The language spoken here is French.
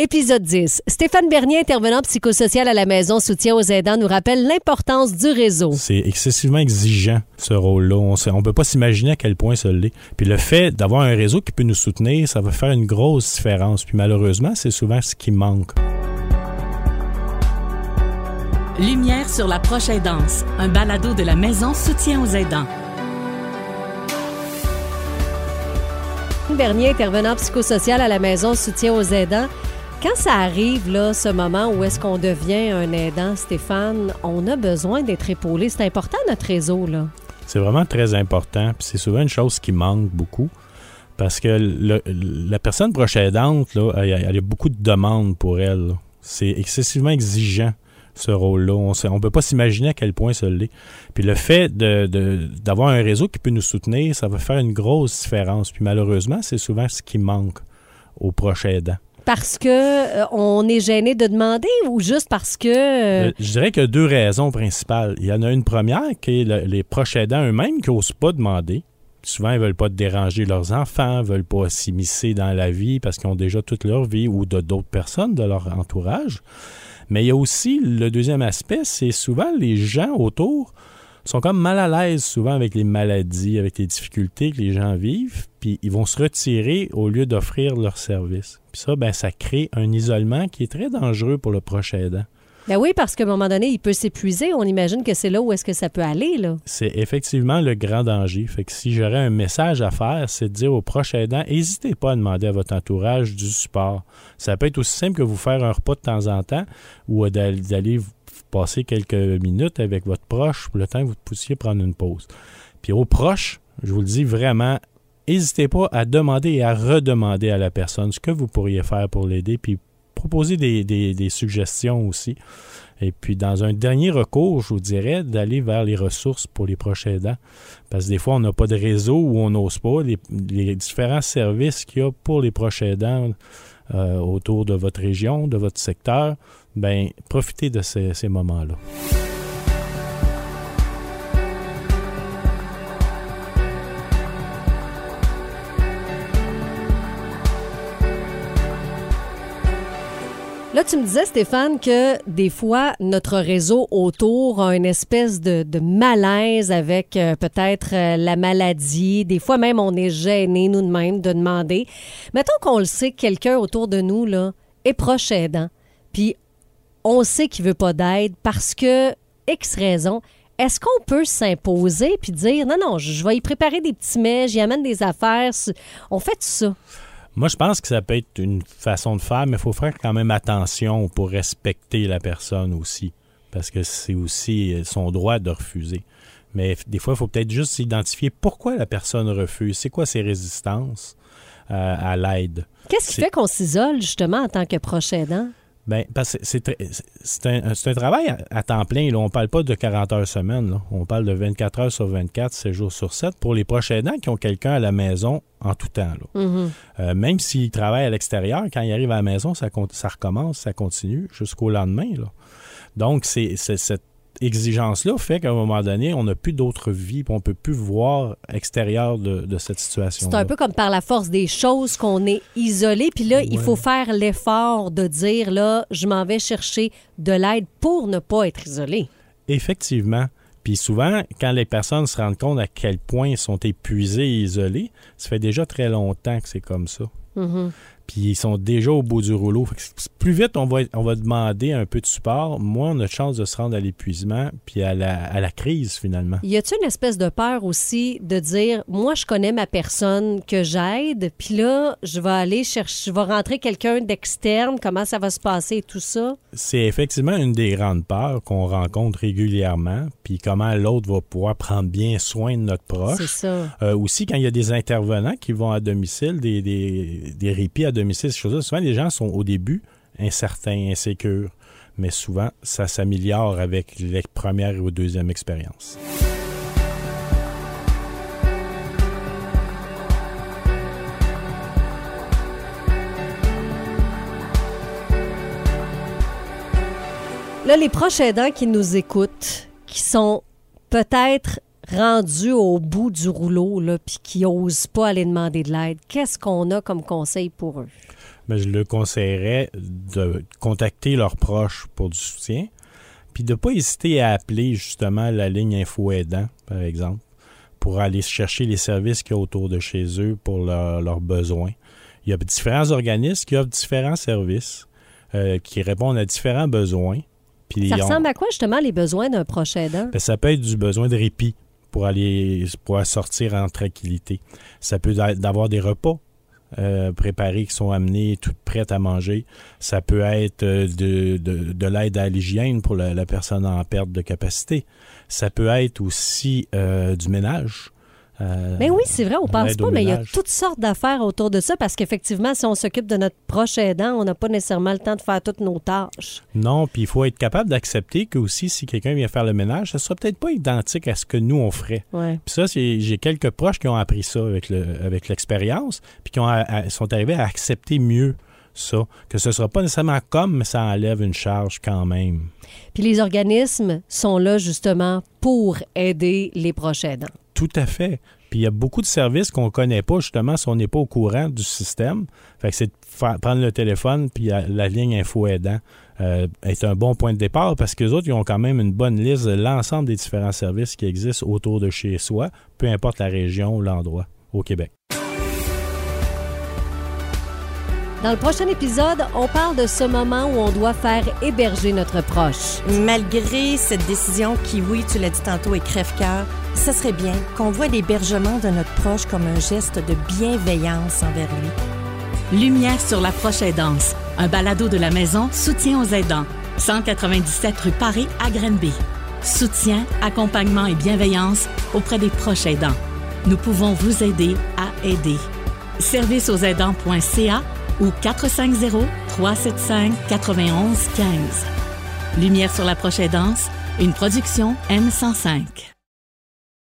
Épisode 10. Stéphane Bernier, intervenant psychosocial à la maison Soutien aux aidants, nous rappelle l'importance du réseau. C'est excessivement exigeant, ce rôle-là. On ne peut pas s'imaginer à quel point ça l'est. Puis le fait d'avoir un réseau qui peut nous soutenir, ça va faire une grosse différence. Puis malheureusement, c'est souvent ce qui manque. Lumière sur la prochaine danse, un balado de la maison Soutien aux aidants. Bernier, intervenant psychosocial à la maison Soutien aux aidants. Quand ça arrive, là, ce moment où est-ce qu'on devient un aidant, Stéphane, on a besoin d'être épaulé. C'est important, notre réseau, là. C'est vraiment très important. Puis c'est souvent une chose qui manque beaucoup. Parce que la personne proche aidante, là, elle, a beaucoup de demandes pour elle. C'est excessivement exigeant ce rôle-là. On ne peut pas s'imaginer à quel point ça l'est. Puis le fait d'avoir un réseau qui peut nous soutenir, ça va faire une grosse différence. Puis malheureusement, c'est souvent ce qui manque aux proches aidants parce que euh, on est gêné de demander ou juste parce que euh, Je dirais qu'il y a deux raisons principales. Il y en a une première qui est les proches eux-mêmes qui n'osent pas demander. Souvent, ils veulent pas déranger leurs enfants, veulent pas s'immiscer dans la vie parce qu'ils ont déjà toute leur vie ou de d'autres personnes de leur entourage. Mais il y a aussi le deuxième aspect, c'est souvent les gens autour sont comme mal à l'aise souvent avec les maladies, avec les difficultés que les gens vivent, puis ils vont se retirer au lieu d'offrir leur service. Puis ça, ben, ça crée un isolement qui est très dangereux pour le prochain aidant. Ben oui, parce qu'à un moment donné, il peut s'épuiser. On imagine que c'est là où est-ce que ça peut aller, là. C'est effectivement le grand danger. Fait que si j'aurais un message à faire, c'est de dire au proche aidant, n'hésitez pas à demander à votre entourage du support. Ça peut être aussi simple que vous faire un repas de temps en temps ou d'aller passer quelques minutes avec votre proche le temps que vous puissiez prendre une pause. Puis aux proches, je vous le dis vraiment, n'hésitez pas à demander et à redemander à la personne ce que vous pourriez faire pour l'aider, puis proposer des, suggestions aussi. Et puis, dans un dernier recours, je vous dirais d'aller vers les ressources pour les proches aidants. Parce que des fois, on n'a pas de réseau ou on n'ose pas. Les, différents services qu'il y a pour les proches aidants euh, autour de votre région, de votre secteur, ben profitez de ces, ces moments-là. Là, tu me disais, Stéphane, que des fois, notre réseau autour a une espèce de, malaise avec euh, peut-être euh, la maladie. Des fois même, on est gêné, nous de demander. Mettons qu'on le sait, quelqu'un autour de nous là, est proche aidant. Puis on sait qu'il veut pas d'aide parce que X raison. Est-ce qu'on peut s'imposer puis dire non, non, je vais y préparer des petits mets, j'y amène des affaires. On fait ça? Moi, je pense que ça peut être une façon de faire, mais il faut faire quand même attention pour respecter la personne aussi. Parce que c'est aussi son droit de refuser. Mais des fois, il faut peut-être juste identifier pourquoi la personne refuse. C'est quoi ses résistances euh, à l'aide. Qu'est-ce qui fait qu'on s'isole justement en tant que proche aidant? Bien, parce que c'est un, un, travail à, temps plein. Là. On ne parle pas de 40 heures semaine. Là. On parle de 24 heures sur 24, 7 jours sur 7 pour les proches aidants qui ont quelqu'un à la maison en tout temps. Là. Mm-hmm. Euh, même s'ils travaillent à l'extérieur, quand ils arrivent à la maison, ça, ça recommence, ça continue jusqu'au lendemain. Là. Donc, c'est cette exigence-là fait qu'à un moment donné, on n'a plus d'autre vie, on ne peut plus voir extérieur de, cette situation. C'est un peu comme par la force des choses qu'on est isolé, puis là, il faut faire l'effort de dire, là, je m'en vais chercher de l'aide pour ne pas être isolé. Effectivement. Puis souvent, quand les personnes se rendent compte à quel point ils sont épuisés et isolés, ça fait déjà très longtemps que c'est comme ça. Mm-hmm puis ils sont déjà au bout du rouleau. Plus vite on va, on va demander un peu de support, moins on a de chance de se rendre à l'épuisement puis à la, à la crise finalement. Y a-t-il une espèce de peur aussi de dire, moi je connais ma personne que j'aide, puis là je vais aller chercher, je vais rentrer quelqu'un d'externe, comment ça va se passer et tout ça? C'est effectivement une des grandes peurs qu'on rencontre régulièrement, puis comment l'autre va pouvoir prendre bien soin de notre proche. C'est ça. Euh, aussi quand il y a des intervenants qui vont à domicile, des, des, des répits à domicile, ces choses-là, souvent les gens sont au début incertains, insécures, mais souvent ça s'améliore avec les premières ou deuxième expériences. Là, les proches aidants qui nous écoutent, qui sont peut-être rendus au bout du rouleau, là, puis qui n'osent pas aller demander de l'aide, qu'est-ce qu'on a comme conseil pour eux? ben, je le conseillerais de contacter leurs proches pour du soutien, puis de ne pas hésiter à appeler justement la ligne Info Aidant, par exemple, pour aller chercher les services qu'il y a autour de chez eux pour leurs besoins. Il y a différents organismes qui offrent différents services, euh, qui répondent à différents besoins. Puis ça ressemble à quoi justement les besoins d'un proche aidant? Ben, ça peut être du besoin de répit pour aller sortir en tranquillité. Ça peut être d'avoir des repas euh, préparés qui sont amenés toutes prêtes à manger. Ça peut être euh, de l'aide à l'hygiène pour la, personne en perte de capacité. Ça peut être aussi euh, du ménage. Euh, mais oui, c'est vrai, on pense pas, mais il y a toutes sortes d'affaires autour de ça parce qu'effectivement, si on s'occupe de notre proche aidant, on n'a pas nécessairement le temps de faire toutes nos tâches. Non, puis il faut être capable d'accepter que aussi, si quelqu'un vient faire le ménage, ça sera peut-être pas identique à ce que nous on ferait. Puis ça, j'ai quelques proches qui ont appris ça avec le avec l'expérience, puis qui ont, sont arrivés à accepter mieux ça, que ce ne sera pas nécessairement comme, mais ça enlève une charge quand même. Puis les organismes sont là justement pour aider les proches aidants. Tout à fait. Puis il y a beaucoup de services qu'on ne connaît pas, justement, si on n'est pas au courant du système. Fait que c'est de prendre le téléphone, puis la, ligne info aidant euh, est un bon point de départ parce que les autres, ils ont quand même une bonne liste de l'ensemble des différents services qui existent autour de chez soi, peu importe la région ou l'endroit au Québec. Dans le prochain épisode, on parle de ce moment où on doit faire héberger notre proche. Malgré cette décision qui, oui, tu l'as dit tantôt, est crève-cœur, ce serait bien qu'on voit l'hébergement de notre proche comme un geste de bienveillance envers lui. Lumière sur la proche aidance, un balado de la maison Soutien aux aidants, 197 rue Paris à Grenby. Soutien, accompagnement et bienveillance auprès des proches aidants. Nous pouvons vous aider à aider. Service aux aidants.ca ou 450-375-9115. Lumière sur la prochaine danse, une production M105.